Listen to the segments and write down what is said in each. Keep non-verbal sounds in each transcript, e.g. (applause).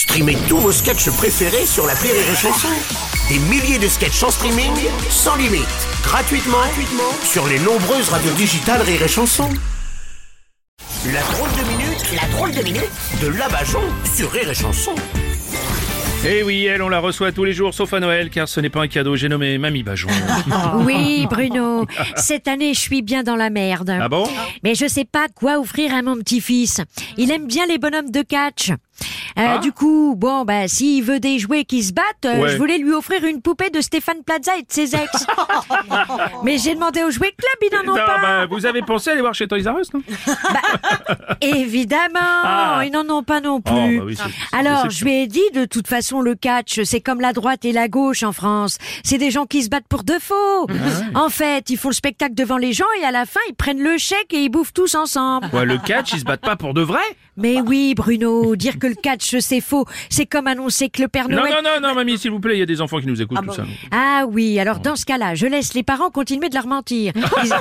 Streamez tous vos sketchs préférés sur la Rire et Chanson. Des milliers de sketchs en streaming, sans limite, gratuitement, gratuitement sur les nombreuses radios digitales Rire et Chanson. La drôle de minute, la drôle de minute de Labajon sur Rire et Chanson. Eh oui, elle, on la reçoit tous les jours, sauf à Noël, car ce n'est pas un cadeau. J'ai nommé Mamie Bajon. (laughs) Oui, (laughs) Bruno. Cette année, je suis bien dans la merde. Ah bon? Mais je sais pas quoi offrir à mon petit-fils. Il aime bien les bonhommes de catch. Euh, Ah. Du coup, bon, bah, s'il veut des jouets qui se battent, euh, Ouais. je voulais lui offrir une poupée de Stéphane Plaza et de ses ex. (laughs) Mais j'ai demandé au jouet club, ils n'en ont Non, pas. bah, vous avez pensé aller voir chez Toys R Us, non? Évidemment, Ah. ils n'en ont pas non plus. Oh, bah oui, c'est Alors, je lui ai dit, de toute façon, le catch, c'est comme la droite et la gauche en France. C'est des gens qui se battent pour de faux. Ah En fait, ils font le spectacle devant les gens et à la fin, ils prennent le chèque et ils bouffent tous ensemble. Ouais, le catch, ils se battent pas pour de vrai? Mais oui, Bruno, dire que le catch, c'est faux, c'est comme annoncer que le Père Non, Noël... non, non, non, mamie, s'il vous plaît, il y a des enfants qui nous écoutent, tout ça. Ah oui, alors dans ce cas-là, je laisse les parents continuer de leur mentir. (laughs) Ils,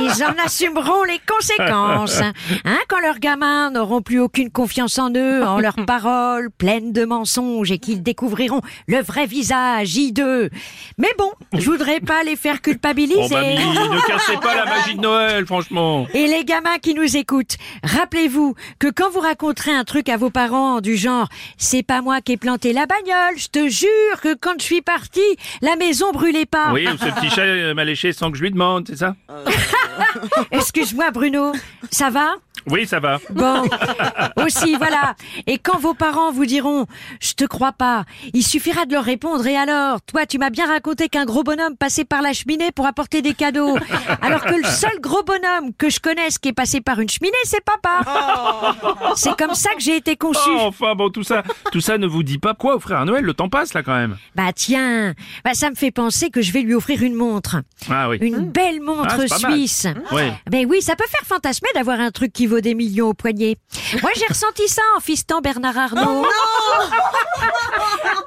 ils en assumeront les conséquences. Hein, quand leurs gamins n'auront plus aucune confiance en eux, en leurs (laughs) paroles pleines de mensonges et qu'ils découvriront le vrai visage hideux. Mais bon, je voudrais pas les faire culpabiliser. Oh, mamie, (laughs) ne cassez pas la magie de Noël, franchement. Et les gamins qui nous écoutent, rappelez-vous que quand vous raconterez un truc à vos parents du genre. C'est pas moi qui ai planté la bagnole, je te jure que quand je suis partie, la maison brûlait pas. Oui, ou ce petit chat euh, m'a léché sans que je lui demande, c'est ça? (laughs) Excuse-moi Bruno, ça va? Oui, ça va. Bon, (laughs) aussi voilà. Et quand vos parents vous diront je te crois pas, il suffira de leur répondre et alors, toi tu m'as bien raconté qu'un gros bonhomme passait par la cheminée pour apporter des cadeaux, alors que le seul gros bonhomme que je connaisse qui est passé par une cheminée, c'est papa. C'est comme ça que j'ai été conçu. Oh, enfin, bon, tout ça, tout ça ne vous dit pas quoi offrir à Noël, le temps passe, là, quand même. Bah tiens, bah ça me fait penser que je vais lui offrir une montre. Ah oui. Une belle montre Ah, pas mal. suisse. Ouais. Ben oui, ça peut faire fantasmer d'avoir un truc qui vaut des millions au poignet. (laughs) Moi, j'ai ressenti ça en fistant Bernard Arnault. (laughs)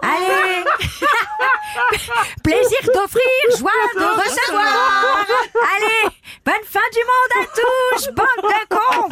Allez. (laughs) Plaisir d'offrir, joie de recevoir. Allez Bonne fin du monde à tous, bande de cons